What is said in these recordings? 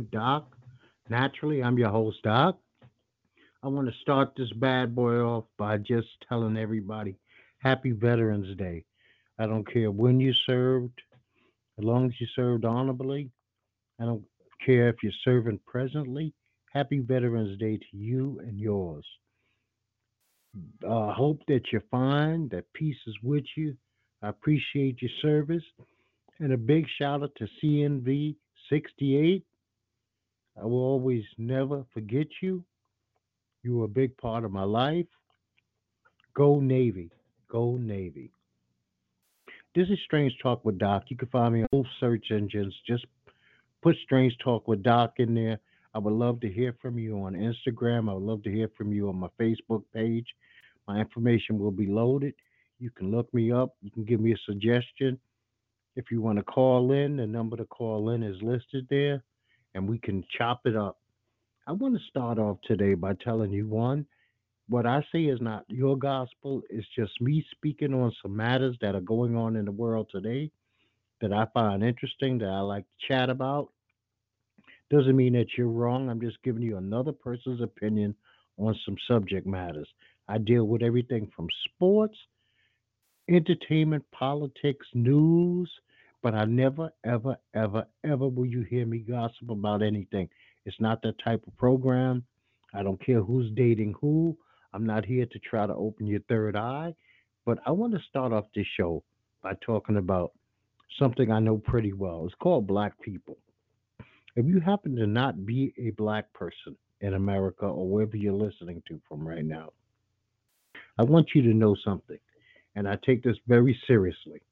With Doc. Naturally, I'm your host, Doc. I want to start this bad boy off by just telling everybody Happy Veterans Day. I don't care when you served, as long as you served honorably. I don't care if you're serving presently. Happy Veterans Day to you and yours. I uh, hope that you're fine, that peace is with you. I appreciate your service. And a big shout out to CNV 68. I will always never forget you. You were a big part of my life. Go Navy. Go Navy. This is Strange Talk with Doc. You can find me on both search engines. Just put Strange Talk with Doc in there. I would love to hear from you on Instagram. I would love to hear from you on my Facebook page. My information will be loaded. You can look me up. You can give me a suggestion. If you want to call in, the number to call in is listed there and we can chop it up. I want to start off today by telling you one, what I say is not your gospel, it's just me speaking on some matters that are going on in the world today that I find interesting, that I like to chat about. Doesn't mean that you're wrong. I'm just giving you another person's opinion on some subject matters. I deal with everything from sports, entertainment, politics, news, but I never, ever, ever, ever will you hear me gossip about anything. It's not that type of program. I don't care who's dating who. I'm not here to try to open your third eye, but I want to start off this show by talking about something I know pretty well. It's called black people. If you happen to not be a black person in America or wherever you're listening to from right now, I want you to know something, and I take this very seriously.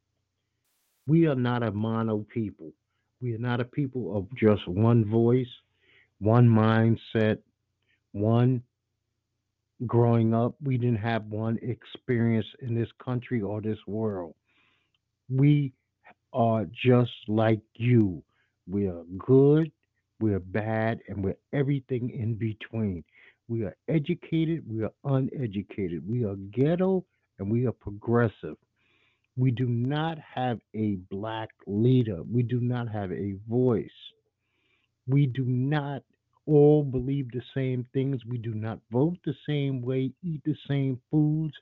We are not a mono people. We are not a people of just one voice, one mindset, one growing up. We didn't have one experience in this country or this world. We are just like you. We are good, we're bad, and we're everything in between. We are educated, we are uneducated. We are ghetto, and we are progressive. We do not have a black leader. We do not have a voice. We do not all believe the same things. We do not vote the same way, eat the same foods.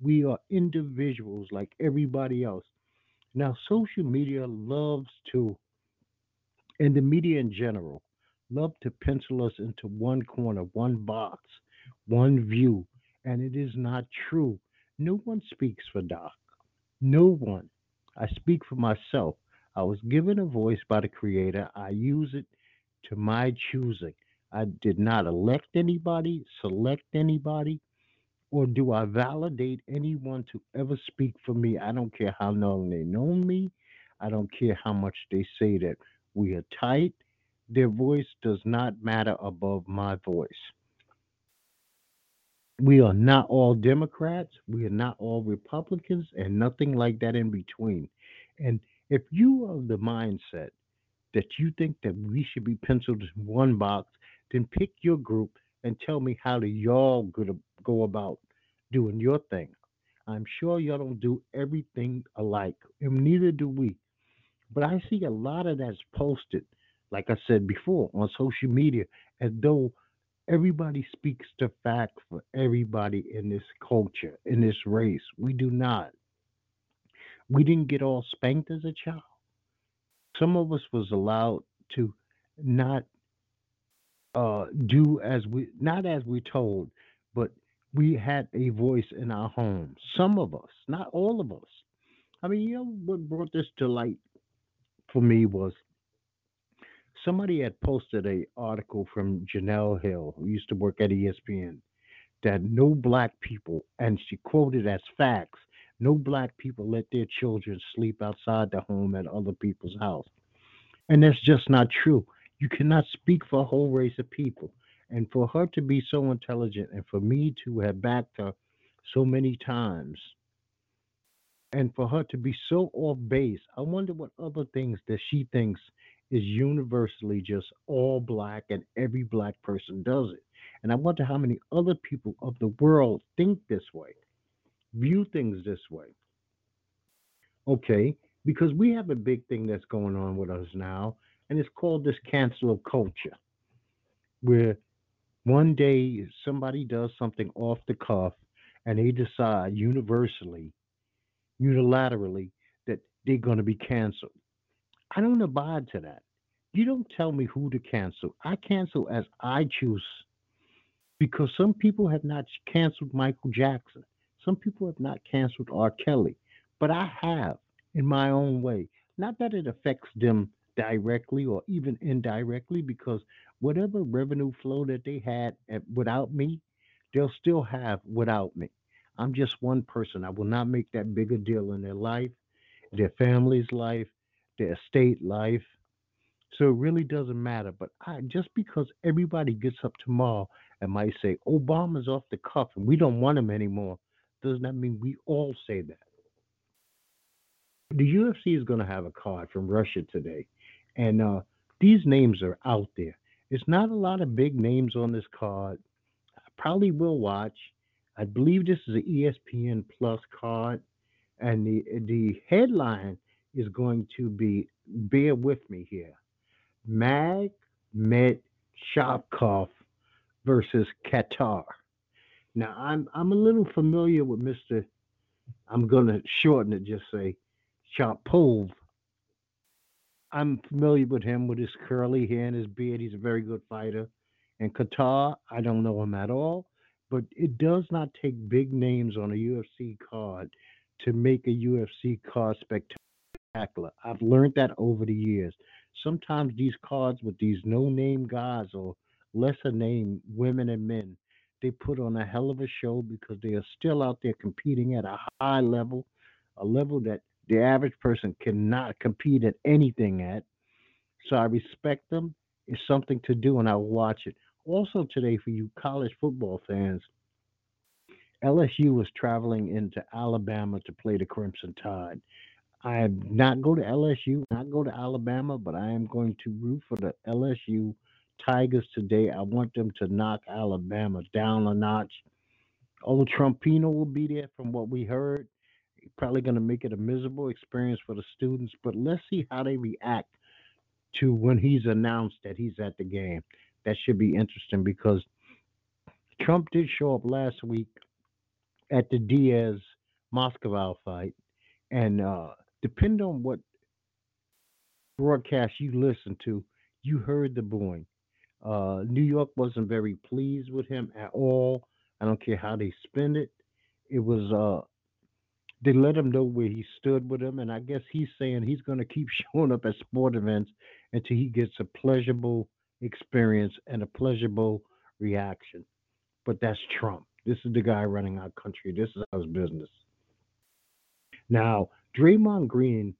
We are individuals like everybody else. Now, social media loves to, and the media in general, love to pencil us into one corner, one box, one view, and it is not true. No one speaks for Doc. No one. I speak for myself. I was given a voice by the Creator. I use it to my choosing. I did not elect anybody, select anybody, or do I validate anyone to ever speak for me. I don't care how long they know me. I don't care how much they say that we are tight. Their voice does not matter above my voice. We are not all Democrats. We are not all Republicans and nothing like that in between. And if you are of the mindset that you think that we should be penciled in one box, then pick your group and tell me how do y'all gonna go about doing your thing. I'm sure y'all don't do everything alike, and neither do we. But I see a lot of that's posted, like I said before, on social media, as though everybody speaks the fact for everybody in this culture, in this race. We do not. We didn't get all spanked as a child. Some of us was allowed to not uh, do as we not as we told, but we had a voice in our home. Some of us, not all of us. I mean, you know what brought this to light for me was somebody had posted a article from Jemele Hill, who used to work at ESPN, that no black people, and she quoted as facts, no black people let their children sleep outside the home at other people's house. And that's just not true. You cannot speak for a whole race of people. And for her to be so intelligent and for me to have backed her so many times and for her to be so off base, I wonder what other things that she thinks is universally just all black and every black person does it. And I wonder how many other people of the world think this way, view things this way. Okay, because we have a big thing that's going on with us now, And it's called this cancel of culture, where one day somebody does something off the cuff and they decide universally, unilaterally, that they're going to be canceled. I don't abide to that. You don't tell me who to cancel. I cancel as I choose because some people have not canceled Michael Jackson. Some people have not canceled R. Kelly, but I have in my own way. Not that it affects them directly or even indirectly, because whatever revenue flow that they had at, without me, they'll still have without me. I'm just one person. I will not make that big a deal in their life, their family's life, their estate life. So it really doesn't matter. But I, just because everybody gets up tomorrow and might say Obama's off the cuff and we don't want him anymore, does not mean we all say that. The UFC is going to have a card from Russia today, and uh, these names are out there. It's not a lot of big names on this card. I probably will watch. I believe this is an ESPN Plus card, and the the headline is going to be. Bear with me here. Mag Med Shavkov versus Kattar. Now I'm I'm a little familiar with Mr. I'm gonna shorten it, just say Sharipov. I'm familiar with him with his curly hair and his beard. He's a very good fighter. And Kattar, I don't know him at all, but it does not take big names on a UFC card to make a UFC card spectacular. I've learned that over the years. Sometimes these cards with these no name guys or lesser name women and men, they put on a hell of a show because they are still out there competing at a high level, a level that the average person cannot compete at anything at. So I respect them. It's something to do, and I'll watch it. Also, today, for you college football fans, LSU was traveling into Alabama to play the Crimson Tide. I am not go to LSU, not go to Alabama, but I am going to root for the LSU Tigers today. I want them to knock Alabama down a notch. Old Trumpino will be there from what we heard. Probably going to make it a miserable experience for the students, but let's see how they react to when he's announced that he's at the game. That should be interesting because Trump did show up last week at the Diaz Masvidal fight, and uh, depending on what broadcast you listen to, you heard the booing. Uh, New York wasn't very pleased with him at all. I don't care how they spend it. It was uh, they let him know where he stood with him, and I guess he's saying he's going to keep showing up at sport events until he gets a pleasurable experience and a pleasurable reaction. But that's Trump. This is the guy running our country. This is his business. Now, Draymond Green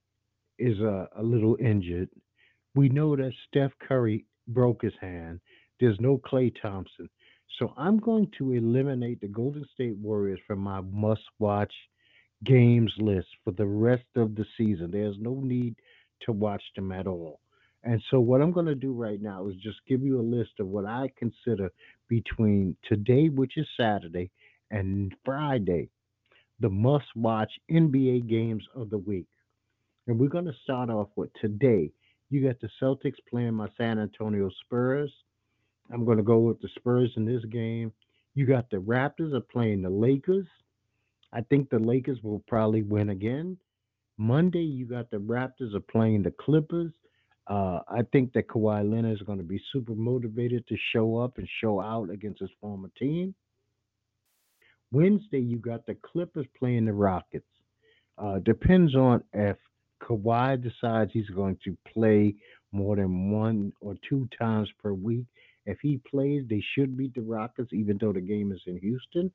is a, a little injured. We know that Steph Curry broke his hand. There's no Klay Thompson. So I'm going to eliminate the Golden State Warriors from my must watch games list for the rest of the season. There's no need to watch them at all. And so, what I'm going to do right now is just give you a list of what I consider between today, which is Saturday, and Friday, the must watch NBA games of the week. And we're going to start off with today. You got the Celtics playing my San Antonio Spurs. I'm going to go with the Spurs in this game. You got the Raptors are playing the Lakers. I think the Lakers will probably win again. Monday, you got the Raptors are playing the Clippers. Uh, I think that Kawhi Leonard is going to be super motivated to show up and show out against his former team. Wednesday, you got the Clippers playing the Rockets. Uh, depends on if Kawhi decides he's going to play more than one or two times per week. If he plays, they should beat the Rockets, even though the game is in Houston.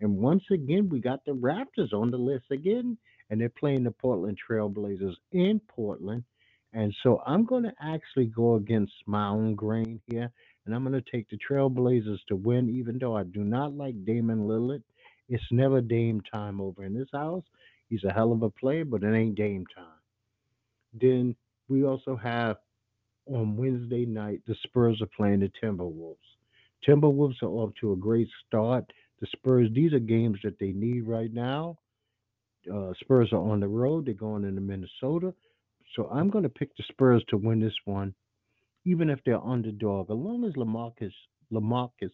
And once again, we got the Raptors on the list again, and they're playing the Portland Trailblazers in Portland. And so I'm going to actually go against my own grain here, and I'm going to take the Trailblazers to win, even though I do not like Damian Lillard. It's never Dame time over in this house. He's a hell of a player, but it ain't Dame time. Then we also have on Wednesday night, the Spurs are playing the Timberwolves. Timberwolves are off to a great start. The Spurs, these are games that they need right now. Uh, Spurs are on the road. They're going into Minnesota. So I'm going to pick the Spurs to win this one. even if they're underdog, as long as LaMarcus LaMarcus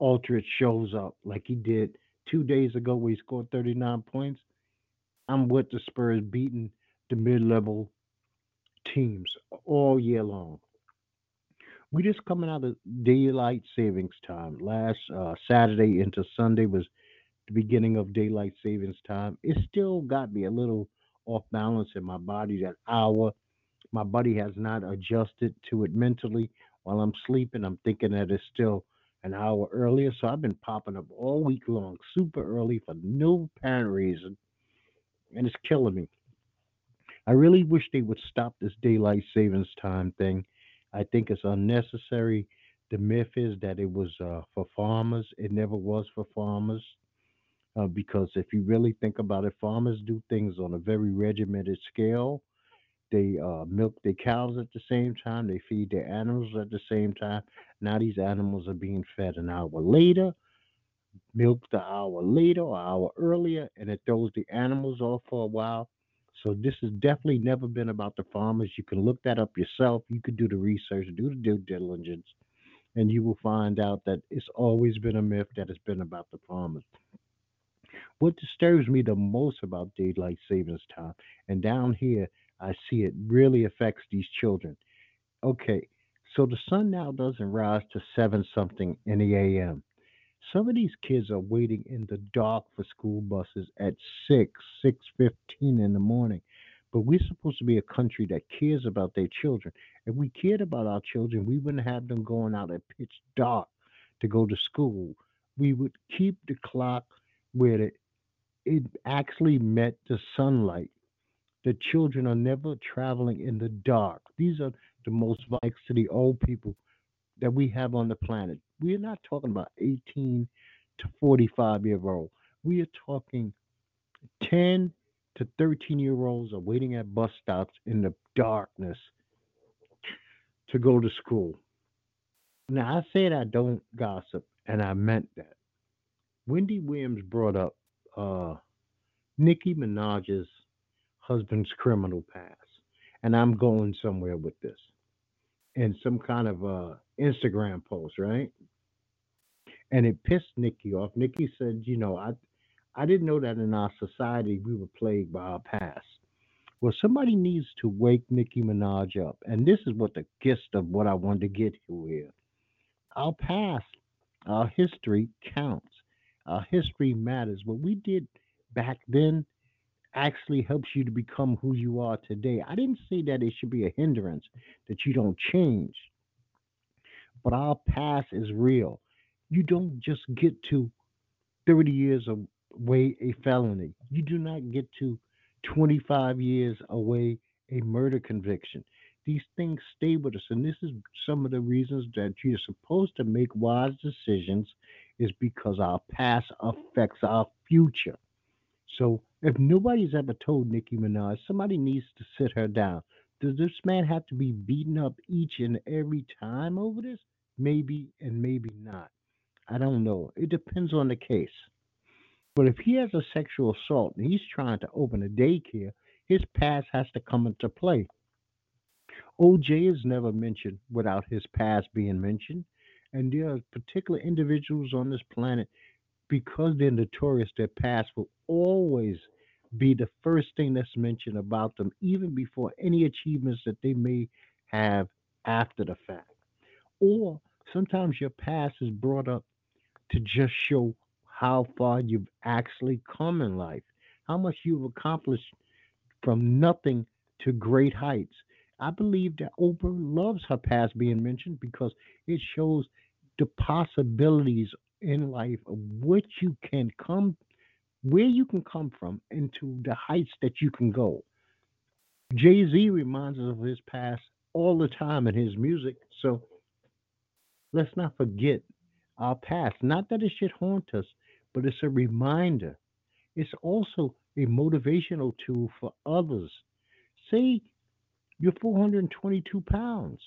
Aldridge shows up like he did two days ago where he scored 39 points, I'm with the Spurs beating the mid-level teams all year long. We just coming out of daylight savings time. Last uh, Saturday into Sunday was the beginning of daylight savings time. It still got me a little off balance in my body that hour. My body has not adjusted to it mentally. While I'm sleeping, I'm thinking that it's still an hour earlier. So I've been popping up all week long, super early for no apparent reason. And it's killing me. I really wish they would stop this daylight savings time thing. I think it's unnecessary. The myth is that it was uh, for farmers. It never was for farmers. Uh, because if you really think about it, farmers do things on a very regimented scale. They uh, milk their cows at the same time. They feed their animals at the same time. Now these animals are being fed an hour later, milked an hour later or an hour earlier, and it throws the animals off for a while. So this has definitely never been about the farmers. You can look that up yourself. You could do the research, do the due diligence, and you will find out that it's always been a myth that it's been about the farmers. What disturbs me the most about daylight savings time, and down here, I see it really affects these children. Okay, so the sun now doesn't rise to seven something in the AM. Some of these kids are waiting in the dark for school buses at six, six fifteen in the morning. But we're supposed to be a country that cares about their children. If we cared about our children, we wouldn't have them going out at pitch dark to go to school. We would keep the clock where it, it actually met the sunlight. The children are never traveling in the dark. These are the most likes to the old people that we have on the planet. We are not talking about 18 to 45 year old. We are talking 10 to 13 year olds are waiting at bus stops in the darkness to go to school. Now, I said I don't gossip, and I meant that. Wendy Williams brought up uh, Nicki Minaj's husband's criminal past, and I'm going somewhere with this in some kind of uh, Instagram post, right? And it pissed Nicki off. Nicki said, "You know, I I didn't know that in our society we were plagued by our past. Well, somebody needs to wake Nicki Minaj up, and this is what the gist of what I wanted to get to here. Our past, our history counts. Our history matters. What we did back then actually helps you to become who you are today. I didn't say that it should be a hindrance that you don't change, but our past is real. You don't just get to 30 years away a felony. You do not get to 25 years away a murder conviction. These things stay with us, and this is some of the reasons that you're supposed to make wise decisions, is because our past affects our future. So if nobody's ever told Nicki Minaj, somebody needs to sit her down. Does this man have to be beaten up each and every time over this? Maybe and maybe not. I don't know. It depends on the case. But if he has a sexual assault and he's trying to open a daycare, his past has to come into play. OJ is never mentioned without his past being mentioned. And there are particular individuals on this planet, because they're notorious, their past will always be the first thing that's mentioned about them, even before any achievements that they may have after the fact. Or sometimes your past is brought up to just show how far you've actually come in life, how much you've accomplished from nothing to great heights. I believe that Oprah loves her past being mentioned because it shows the possibilities in life of what you can come, where you can come from, into the heights that you can go. Jay Z reminds us of his past all the time in his music. So let's not forget our past. Not that it should haunt us, but it's a reminder. It's also a motivational tool for others. Say you're 422 pounds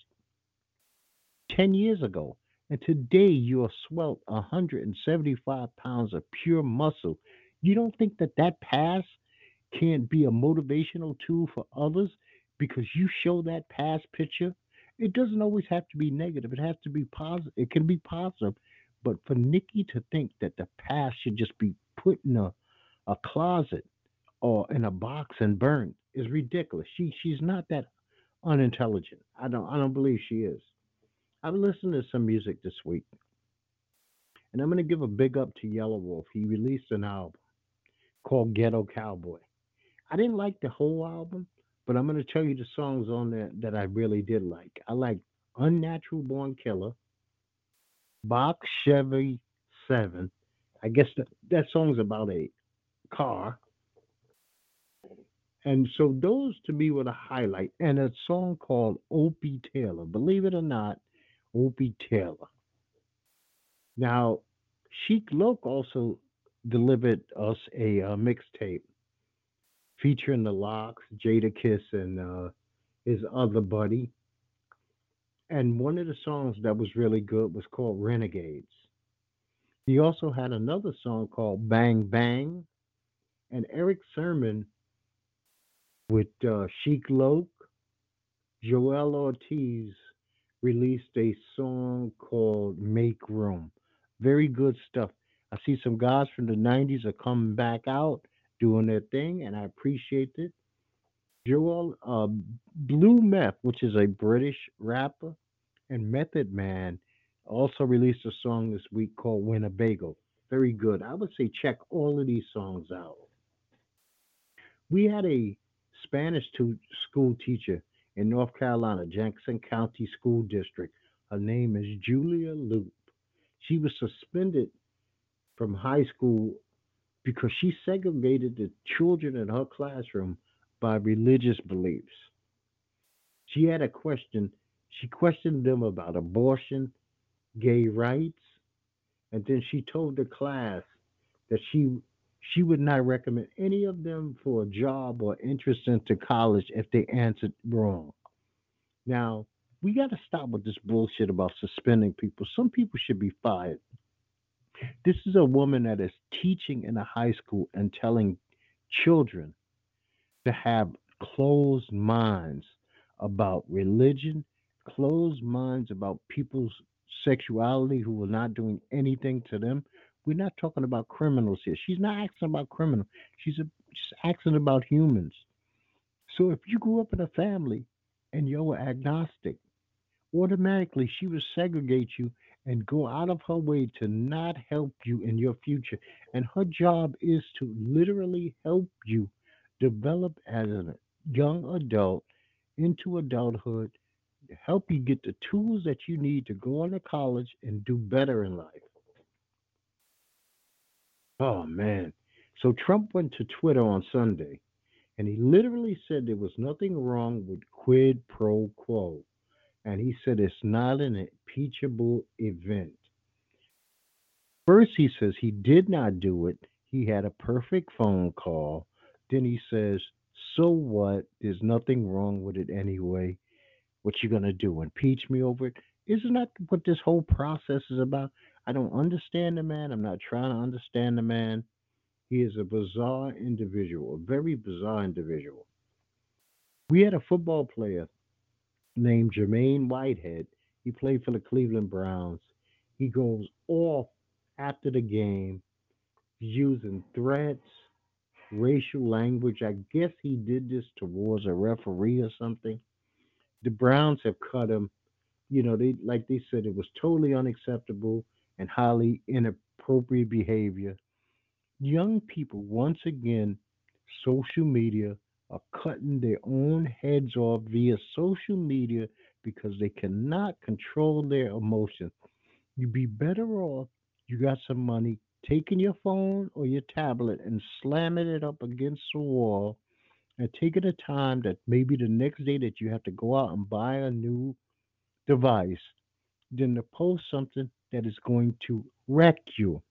10 years ago, and today you are swelt 175 pounds of pure muscle. You don't think that that past can't be a motivational tool for others because you show that past picture It doesn't always have to be negative. It has to be positive. It can be positive. But for Nicki to think that the past should just be put in a, a closet or in a box and burned is ridiculous. She she's not that unintelligent. I don't I don't believe she is. I've listened to some music this week, and I'm gonna give a big up to Yelawolf. He released an album called Ghetto Cowboy. I didn't like the whole album, but I'm gonna tell you the songs on there that I really did like. I like Unnatural Born Killer, Box Chevy Seven. I guess that, that song's about a car. And so those to me were the highlight. And a song called Opie Taylor. Believe it or not, Opie Taylor. Now, Sheek Louch also delivered us a uh, mixtape featuring the Lox, Jadakiss, and uh, his other buddy. And one of the songs that was really good was called Renegades. He also had another song called Bang Bang. And Erick Sermon with uh, Sheek Louch, Joell Ortiz released a song called Make Room. Very good stuff. I see some guys from the 90s are coming back out doing their thing, and I appreciate it. Joel uh, Blue Meth, which is a British rapper, and Method Man also released a song this week called Winnebago. Very good. I would say check all of these songs out. We had a Spanish to school teacher in North Carolina, Jackson County School District. Her name is Julia Lopp. She was suspended from high school because she segregated the children in her classroom by religious beliefs. She had a question. She questioned them about abortion, gay rights, and then she told the class that she she would not recommend any of them for a job or interest into college if they answered wrong. Now, we got to stop with this bullshit about suspending people. Some people should be fired. This is a woman that is teaching in a high school and telling children to have closed minds about religion, closed minds about people's sexuality who are not doing anything to them. We're not talking about criminals here. She's not asking about criminals. She's a, asking about humans. So if you grew up in a family and you're agnostic, automatically she would segregate you and go out of her way to not help you in your future. And her job is to literally help you develop as a young adult into adulthood, help you get the tools that you need to go on to college and do better in life. Oh man. So Trump went to Twitter on Sunday and he literally said there was nothing wrong with quid pro quo. And he said it's not an impeachable event. First, he says he did not do it. He had a perfect phone call. Then he says, So what? There's nothing wrong with it anyway. What you gonna do? Impeach me over it? Isn't that what this whole process is about? I don't understand the man. I'm not trying to understand the man. He is a bizarre individual, a very bizarre individual. We had a football player named Jermaine Whitehead. He played for the Cleveland Browns. He goes off after the game using threats, racial language. I guess he did this towards a referee or something. The Browns have cut him. You know, they like they said it was totally unacceptable and highly inappropriate behavior. Young people, once again, social media are cutting their own heads off via social media because they cannot control their emotions. You'd be better off, you got some money, taking your phone or your tablet and slamming it up against the wall and taking the time that maybe the next day that you have to go out and buy a new device than to post something that is going to wreck you.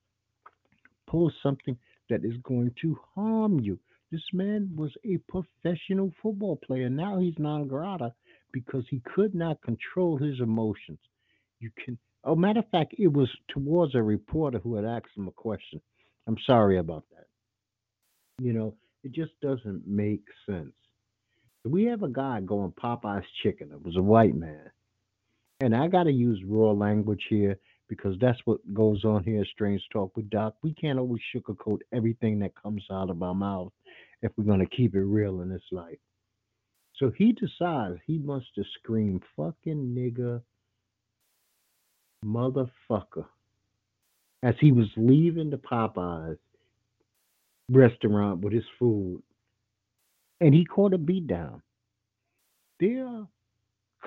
Pull something that is going to harm you. This man was a professional football player. Now he's non grata because he could not control his emotions. You can, oh, matter of fact, it was towards a reporter who had asked him a question. I'm sorry about that. You know, it just doesn't make sense. We have a guy going Popeye's chicken. It was a white man. And I got to use raw language here because that's what goes on here at Strange Talk with Doc. We can't always sugarcoat everything that comes out of our mouth if we're going to keep it real in this life. So he decides he wants to scream fucking nigger motherfucker as he was leaving the Popeyes restaurant with his food. And he caught a beatdown. There are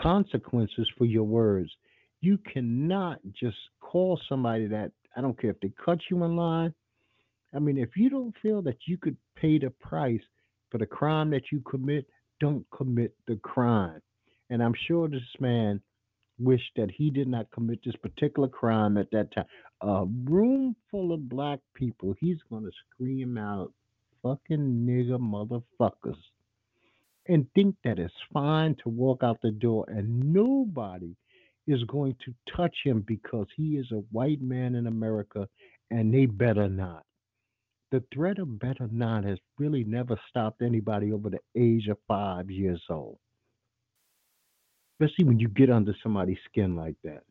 consequences for your words. You cannot just call somebody that, I don't care if they cut you in line. I mean, if you don't feel that you could pay the price for the crime that you commit, don't commit the crime. And I'm sure this man wished that he did not commit this particular crime at that time. A room full of black people, he's going to scream out, fucking nigger motherfuckers, and think that it's fine to walk out the door and nobody is going to touch him because he is a white man in America and they better not. The threat of better not has really never stopped anybody over the age of five years old especially when you get under somebody's skin like that.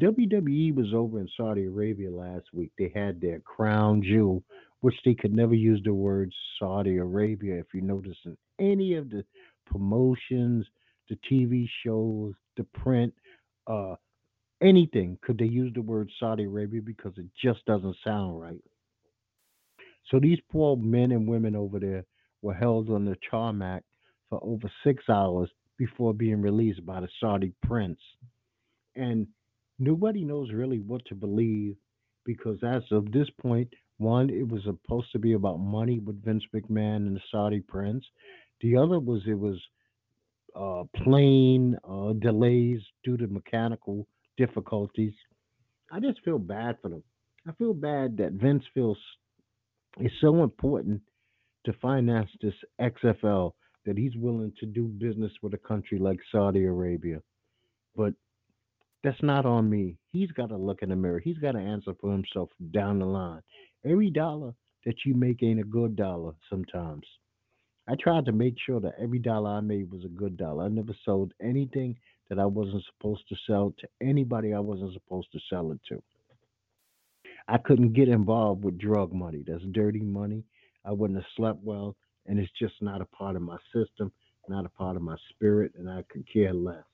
WWE was over in Saudi Arabia last week. They had their crown jewel, which they could never use the word Saudi Arabia. If you notice in any of the promotions, the TV shows, the print, uh, anything, could they use the word Saudi Arabia because it just doesn't sound right. So these poor men and women over there were held on the tarmac for over six hours before being released by the Saudi prince. And nobody knows really what to believe because as of this point, one, it was supposed to be about money with Vince McMahon and the Saudi prince. The other was it was uh, plane uh, delays due to mechanical difficulties. I just feel bad for them. I feel bad that Vince feels it's so important to finance this XFL that he's willing to do business with a country like Saudi Arabia. But that's not on me. He's got to look in the mirror. He's got to answer for himself down the line. Every dollar that you make ain't a good dollar sometimes. I tried to make sure that every dollar I made was a good dollar. I never sold anything that I wasn't supposed to sell to anybody I wasn't supposed to sell it to. I couldn't get involved with drug money. That's dirty money. I wouldn't have slept well and it's just not a part of my system, not a part of my spirit, and I could care less.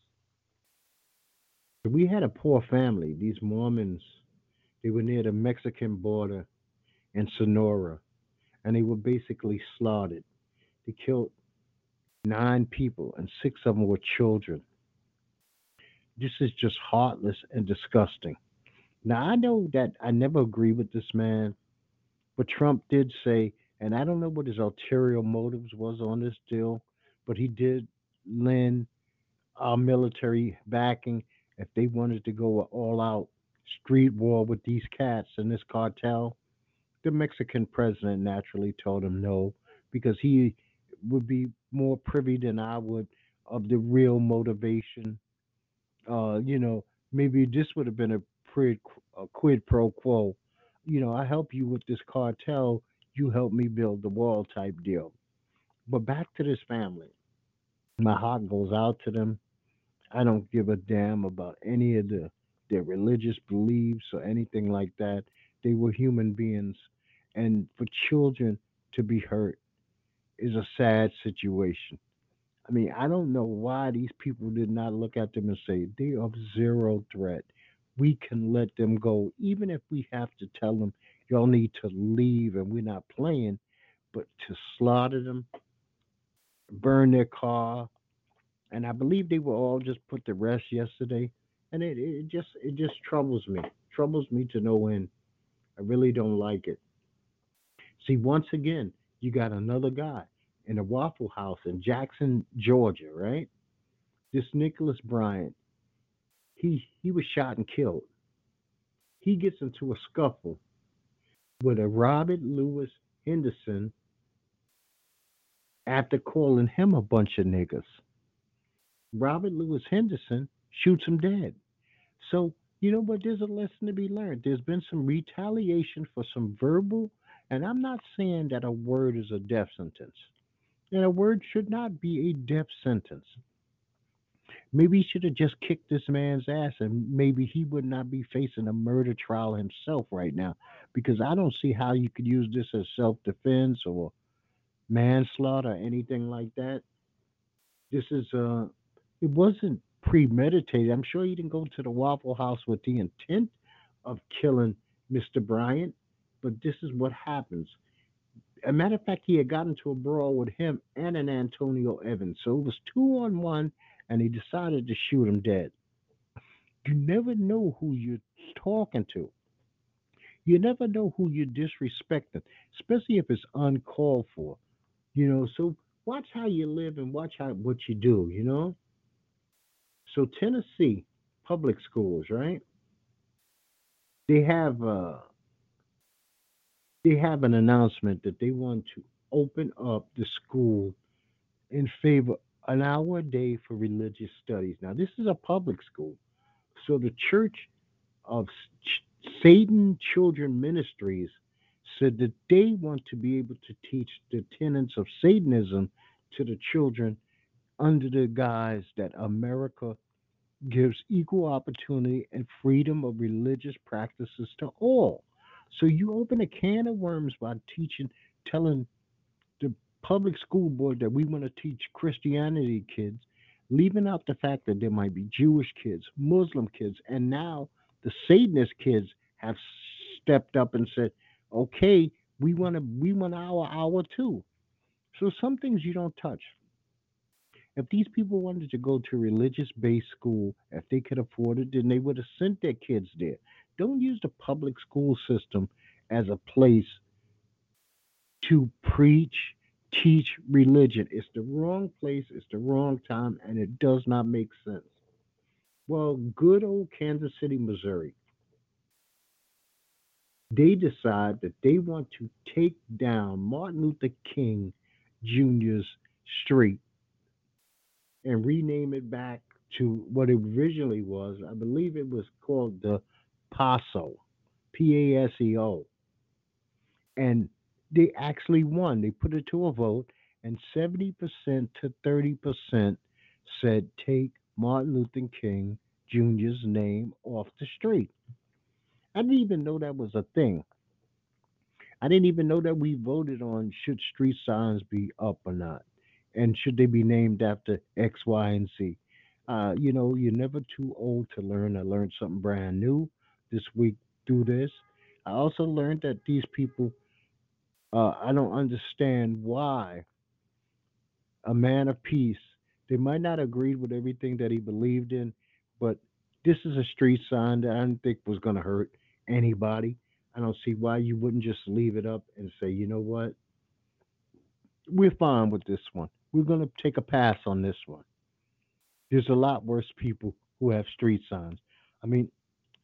We had a poor family. These Mormons, they were near the Mexican border in Sonora, and they were basically slaughtered. They killed nine people, and six of them were children. This is just heartless and disgusting. Now, I know that I never agree with this man, but Trump did say and I don't know what his ulterior motives was on this deal, but he did lend our military backing if they wanted to go all out street war with these cats and this cartel. The Mexican president naturally told him no because he would be more privy than I would of the real motivation. Uh, you know, maybe this would have been a, quid, a quid pro quo. You know, I help you with this cartel you help me build the wall type deal. But back to this family. My heart goes out to them. I don't give a damn about any of the their religious beliefs or anything like that. They were human beings. And for children to be hurt is a sad situation. I mean, I don't know why these people did not look at them and say, they are zero threat. We can let them go, even if we have to tell them y'all need to leave and we're not playing, but to slaughter them, burn their car, and I believe they were all just put to rest yesterday. And it, it just it just troubles me. Troubles me to no end. I really don't like it. See, once again, you got another guy in a Waffle House in Jackson, Georgia, right? This Nicholas Bryant, he he was shot and killed. He gets into a scuffle with a Robert Louis Henderson after calling him a bunch of niggas. Robert Louis Henderson shoots him dead. So, you know what? There's a lesson to be learned. There's been some retaliation for some verbal, and I'm not saying that a word is a death sentence. And a word should not be a death sentence. Maybe he should have just kicked this man's ass and maybe he would not be facing a murder trial himself right now. Because I don't see how you could use this as self defense or manslaughter or anything like that. This is uh it wasn't premeditated. I'm sure he didn't go to the Waffle House with the intent of killing Mr. Bryant, but this is what happens. A matter of fact, he had gotten into a brawl with him and an Antonio Evans. So it was two on one, and he decided to shoot him dead. You never know who you're talking to. You never know who you're disrespecting, especially if it's uncalled for. You know, so watch how you live and watch how what you do, you know? So Tennessee public schools, right? They have uh they have an announcement that they want to open up the school in favor an hour a day for religious studies. Now this is a public school. So the Church of Satan Children Ministries said that they want to be able to teach the tenets of Satanism to the children under the guise that America gives equal opportunity and freedom of religious practices to all. So you open a can of worms by teaching, telling the public school board that we want to teach Christianity kids, leaving out the fact that there might be Jewish kids, Muslim kids, and now the Satanist kids have stepped up and said, "Okay, we want to, we want our hour too." So some things you don't touch. If these people wanted to go to religious based school, if they could afford it, then they would have sent their kids there. Don't use the public school system as a place to preach, teach religion. It's the wrong place, it's the wrong time, and it does not make sense. Well, good old Kansas City, Missouri, they decide that they want to take down Martin Luther King Jr.'s street and rename it back to what it originally was. I believe it was called the Paseo, P A S E O. And they actually won. They put it to a vote, and 70% to 30% said take Martin Luther King Jr.'s name off the street. I didn't even know that was a thing. I didn't even know that we voted on should street signs be up or not and should they be named after X, Y, and Z? Uh, you know, you're never too old to learn. I learned something brand new this week do this. I also learned that these people, uh, I don't understand why a man of peace, they might not agree with everything that he believed in, but this is a street sign that I didn't think was going to hurt anybody. I don't see why you wouldn't just leave it up and say, you know what? We're fine with this one we're going to take a pass on this one. There's a lot worse people who have street signs. I mean,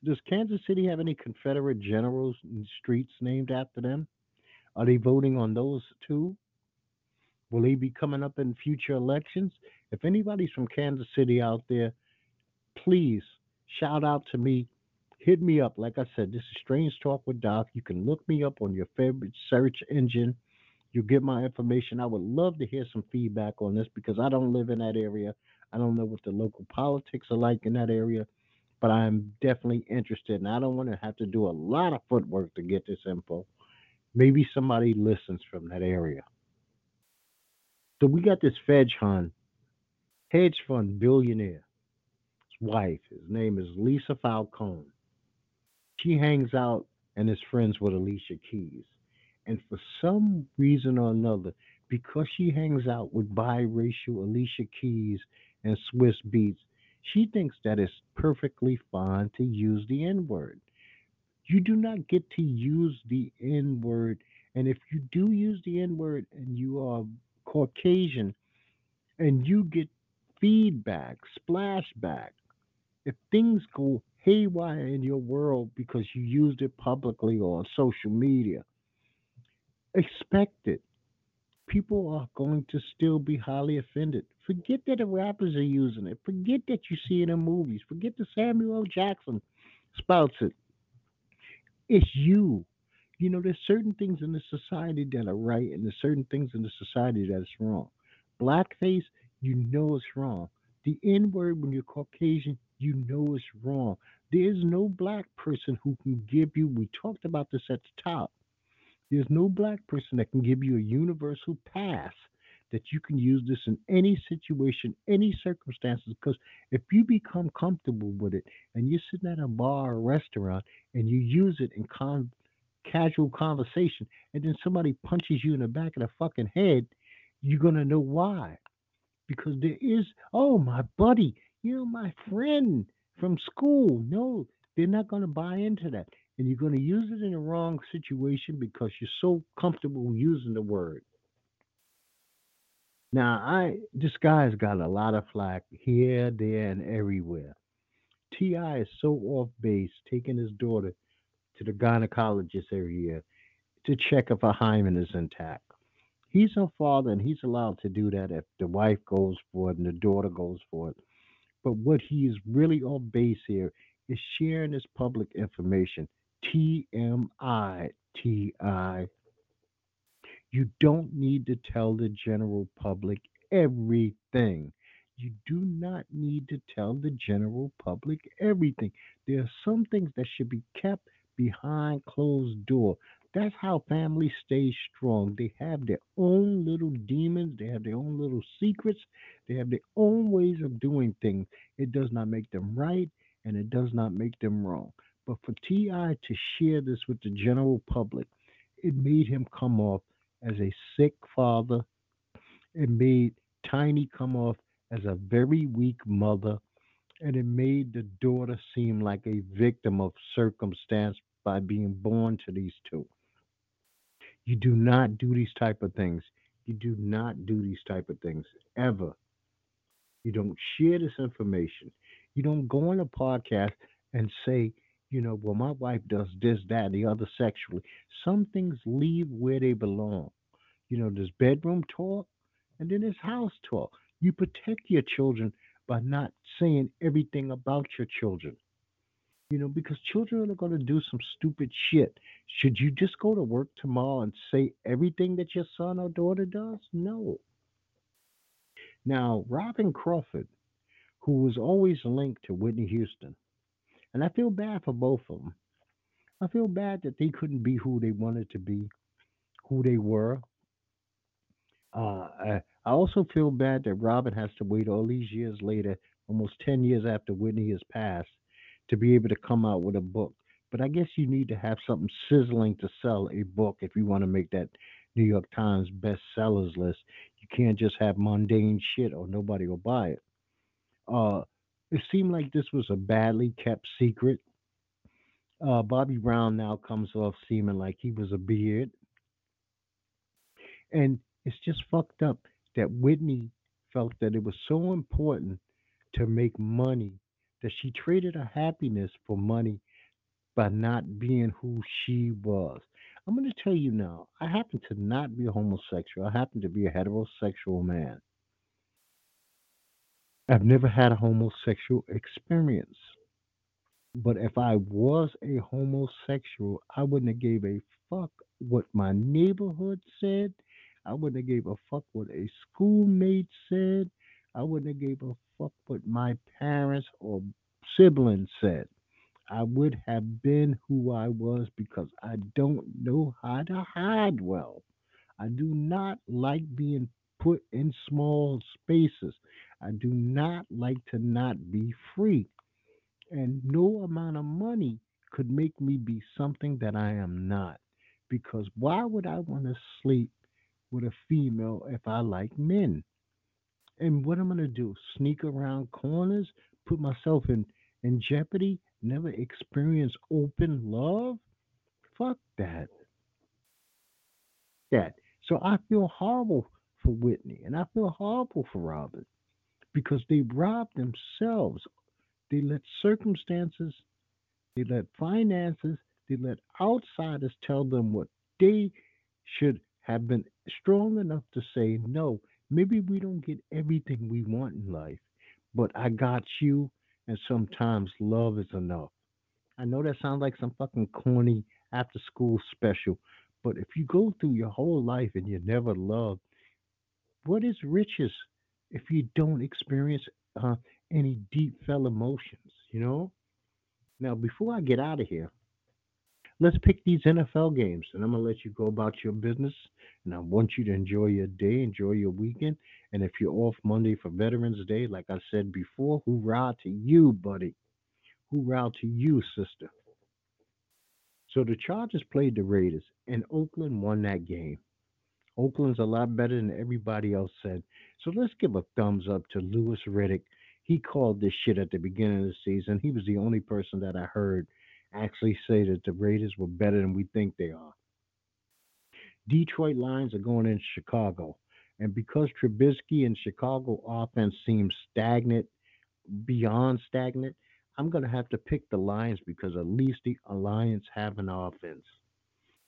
does Kansas City have any Confederate generals and streets named after them? Are they voting on those too? Will they be coming up in future elections? If anybody's from Kansas City out there, please shout out to me. Hit me up. Like I said, this is Strange Talk with Doc. You can look me up on your favorite search engine you get my information. I would love to hear some feedback on this because I don't live in that area. I don't know what the local politics are like in that area, but I'm definitely interested. And I don't want to have to do a lot of footwork to get this info. Maybe somebody listens from that area. So we got this hedge fund, hedge fund billionaire. His wife, his name is Lisa Falcone. She hangs out and is friends with Alicia Keys. And for some reason or another, because she hangs out with biracial Alicia Keys and Swizz Beatz, she thinks that it's perfectly fine to use the N word. You do not get to use the N word. And if you do use the N word and you are Caucasian and you get feedback, splashback, if things go haywire in your world because you used it publicly or on social media, expect it. People are going to still be highly offended. Forget that the rappers are using it. Forget that you see it in movies. Forget that Samuel L. Jackson spouts it. It's you. You know, there's certain things in the society that are right, and there's certain things in the society that is wrong. Blackface, you know it's wrong. The N word, when you're Caucasian, you know it's wrong. There's no black person who can give you, we talked about this at the top. There's no black person that can give you a universal pass that you can use this in any situation, any circumstances. Because if you become comfortable with it and you're sitting at a bar or restaurant and you use it in con- casual conversation and then somebody punches you in the back of the fucking head, you're to know why. Because there is, oh, my buddy, you know my friend from school. No, they're not to buy into that. And you're going to use it in the wrong situation because you're so comfortable using the word. Now, I this guy's got a lot of flack here, there, and everywhere. T.I. is so off base, taking his daughter to the gynecologist every year to check if her hymen is intact. He's her father, and he's allowed to do that if the wife goes for it and the daughter goes for it. But what he is really off base here is sharing this public information. TMI, TI. You don't need to tell the general public everything. You do not need to tell the general public everything. There are some things that should be kept behind closed door. That's how families stay strong. They have their own little demons, they have their own little secrets, they have their own ways of doing things. It does not make them right and it does not make them wrong. But for T.I. to share this with the general public, it made him come off as a sick father. It made Tiny come off as a very weak mother. And it made the daughter seem like a victim of circumstance by being born to these two. You do not do these type of things. You do not do these type of things ever. You don't share this information. You don't go on a podcast and say, you know, well, my wife does this, that, the other sexually. Some things leave where they belong. You know, there's bedroom talk and then there's house talk. You protect your children by not saying everything about your children. You know, because children are going to do some stupid shit. Should you just go to work tomorrow and say everything that your son or daughter does? No. Now, Robyn Crawford, who was always linked to Whitney Houston, and I feel bad for both of them. I feel bad that they couldn't be who they wanted to be, who they were. Uh, I, I also feel bad that Robyn has to wait all these years later, almost 10 years after Whitney has passed, to be able to come out with a book. But I guess you need to have something sizzling to sell a book if you want to make that New York Times bestsellers list. You can't just have mundane shit or nobody will buy it. Uh, it seemed like this was a badly kept secret. Uh, Bobby Brown now comes off seeming like he was a beard. And it's just fucked up that Whitney felt that it was so important to make money that she traded her happiness for money by not being who she was. I'm going to tell you now, I happen to not be a homosexual. I happen to be a heterosexual man. I've never had a homosexual experience. But if I was a homosexual, I wouldn't have gave a fuck what my neighborhood said. I wouldn't have gave a fuck what a schoolmate said. I wouldn't have gave a fuck what my parents or siblings said. I would have been who I was because I don't know how to hide well. I do not like being put in small spaces. I do not like to not be free. And no amount of money could make me be something that I am not. Because why would I want to sleep with a female if I like men? And what am I'm going to do? Sneak around corners? Put myself in, in jeopardy? Never experience open love? Fuck that. That. So I feel horrible for Whitney and I feel horrible for Robyn because they robbed themselves. They let circumstances, they let finances, they let outsiders tell them what they should have been strong enough to say, no, maybe we don't get everything we want in life, but I got you, and sometimes love is enough. I know that sounds like some fucking corny after school special, but if you go through your whole life and you never loved, what is riches if you don't experience uh, any deep felt emotions, you know? Now, before I get out of here, let's pick these NFL games and I'm going to let you go about your business. And I want you to enjoy your day, enjoy your weekend. And if you're off Monday for Veterans Day, like I said before, hoorah to you, buddy. Hoorah to you, sister. So the Chargers played the Raiders, and Oakland won that game. Oakland's a lot better than everybody else said. So let's give a thumbs up to Louis Riddick. He called this shit at the beginning of the season. He was the only person that I heard actually say that the Raiders were better than we think they are. Detroit Lions are going in Chicago. And because Trubisky and Chicago offense seems stagnant, beyond stagnant, I'm going to have to pick the Lions because at least the Lions have an offense.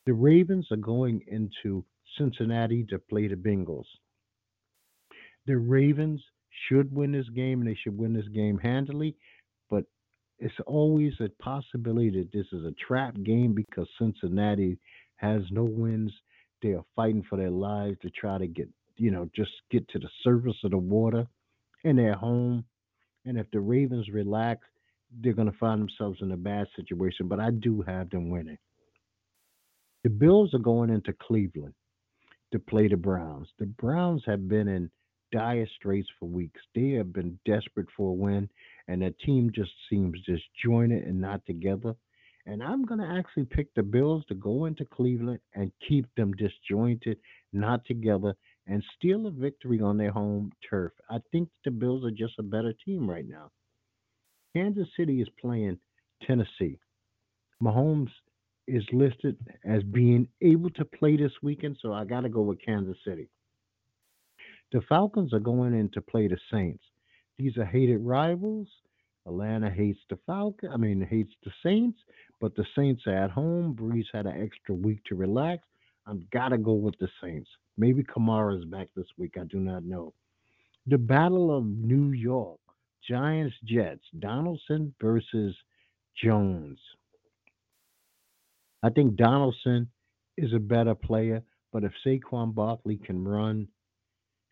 The Ravens are going into Cincinnati to play the Bengals. The Ravens should win this game and they should win this game handily, but it's always a possibility that this is a trap game because Cincinnati has no wins. They are fighting for their lives to try to get, you know, just get to the surface of the water in their home. And if the Ravens relax, they're going to find themselves in a bad situation, but I do have them winning. The Bills are going into Cleveland to play the Browns. The Browns have been in dire straits for weeks. They have been desperate for a win, and the team just seems disjointed and not together. And I'm going to actually pick the Bills to go into Cleveland and keep them disjointed, not together, and steal a victory on their home turf. I think the Bills are just a better team right now. Kansas City is playing Tennessee. Mahomes is listed as being able to play this weekend, so I got to go with Kansas City. The Falcons are going in to play the Saints. These are hated rivals. Atlanta hates the Falcon. I mean, hates the Saints, but the Saints are at home. Brees had an extra week to relax. I've got to go with the Saints. Maybe Kamara is back this week. I do not know. The Battle of New York. Giants Jets. Darnold versus Jones. I think Darnold is a better player, but if Saquon Barkley can run,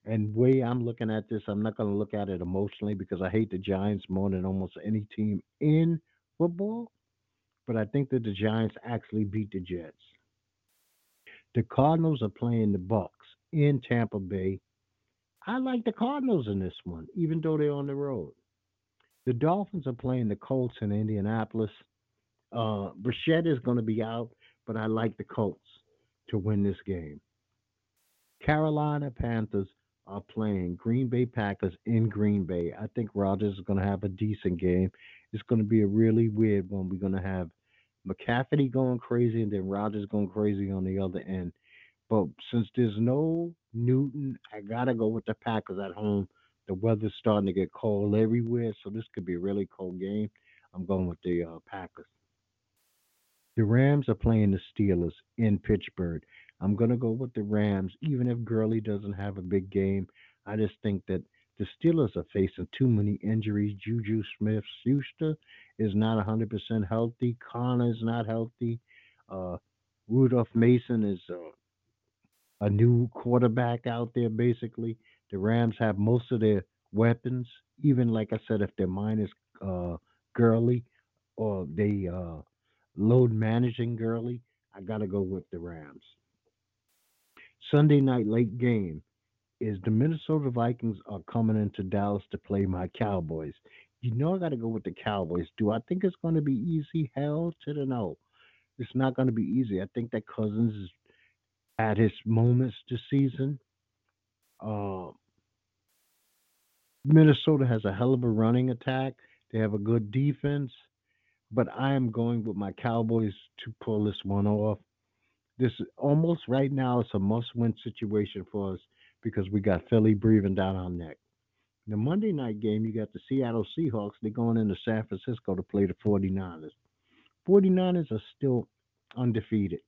and way I'm looking at this, I'm not going to look at it emotionally because I hate the Giants more than almost any team in football. But I think that the Giants actually beat the Jets. The Cardinals are playing the Bucks in Tampa Bay. I like the Cardinals in this one, even though they're on the road. The Dolphins are playing the Colts in Indianapolis. Uh, is going to be out, but I like the Colts to win this game. Carolina Panthers are playing Green Bay Packers in Green Bay. I think Rodgers is going to have a decent game. It's going to be a really weird one. We're going to have McCaffrey going crazy and then Rodgers going crazy on the other end. But since there's no Newton, I got to go with the Packers at home. The weather's starting to get cold everywhere, so this could be a really cold game. I'm going with the uh, Packers. The Rams are playing the Steelers in Pittsburgh. I'm going to go with the Rams, even if Gurley doesn't have a big game. I just think that the Steelers are facing too many injuries. Juju Smith Schuster is not 100% healthy. Conner is not healthy. Uh, Rudolph Mason is uh, a new quarterback out there, basically. The Rams have most of their weapons, even like I said, if they're minus uh, Gurley or they uh, load managing Gurley, I got to go with the Rams. Sunday night late game is the Minnesota Vikings are coming into Dallas to play my Cowboys. You know I got to go with the Cowboys. Do I think it's going to be easy? Hell to the no. It's not going to be easy. I think that Cousins is at his moments this season. Uh, Minnesota has a hell of a running attack. They have a good defense, but I am going with my Cowboys to pull this one off this almost right now it's a must-win situation for us because we got Philly breathing down our neck. The Monday night game, you got the Seattle Seahawks. They're going into San Francisco to play the 49ers. 49ers are still undefeated.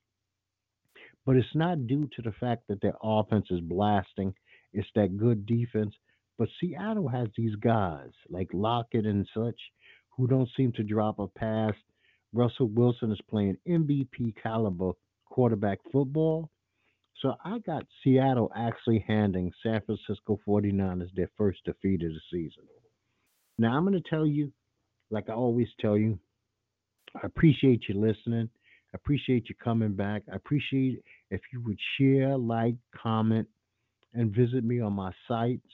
But it's not due to the fact that their offense is blasting. It's that good defense. But Seattle has these guys like Lockett and such who don't seem to drop a pass. Russell Wilson is playing MVP caliber quarterback football. So I got Seattle actually handing San Francisco 49ers their first defeat of the season. Now I'm going to tell you, like I always tell you, I appreciate you listening. I appreciate you coming back. I appreciate if you would share, like, comment, and visit me on my sites,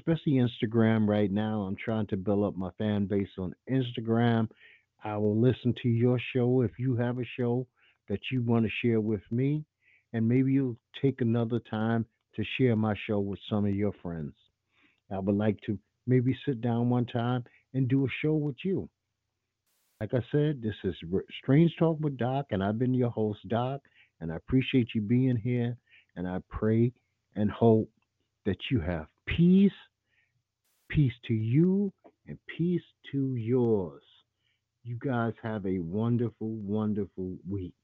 especially Instagram right now. I'm trying to build up my fan base on Instagram. I will listen to your show if you have a show that you want to share with me, and maybe you'll take another time to share my show with some of your friends. I would like to maybe sit down one time and do a show with you. Like I said, this is Strange Talk with Doc, and I've been your host, Doc, and I appreciate you being here, and I pray and hope that you have peace, peace to you, and peace to yours. You guys have a wonderful, wonderful week.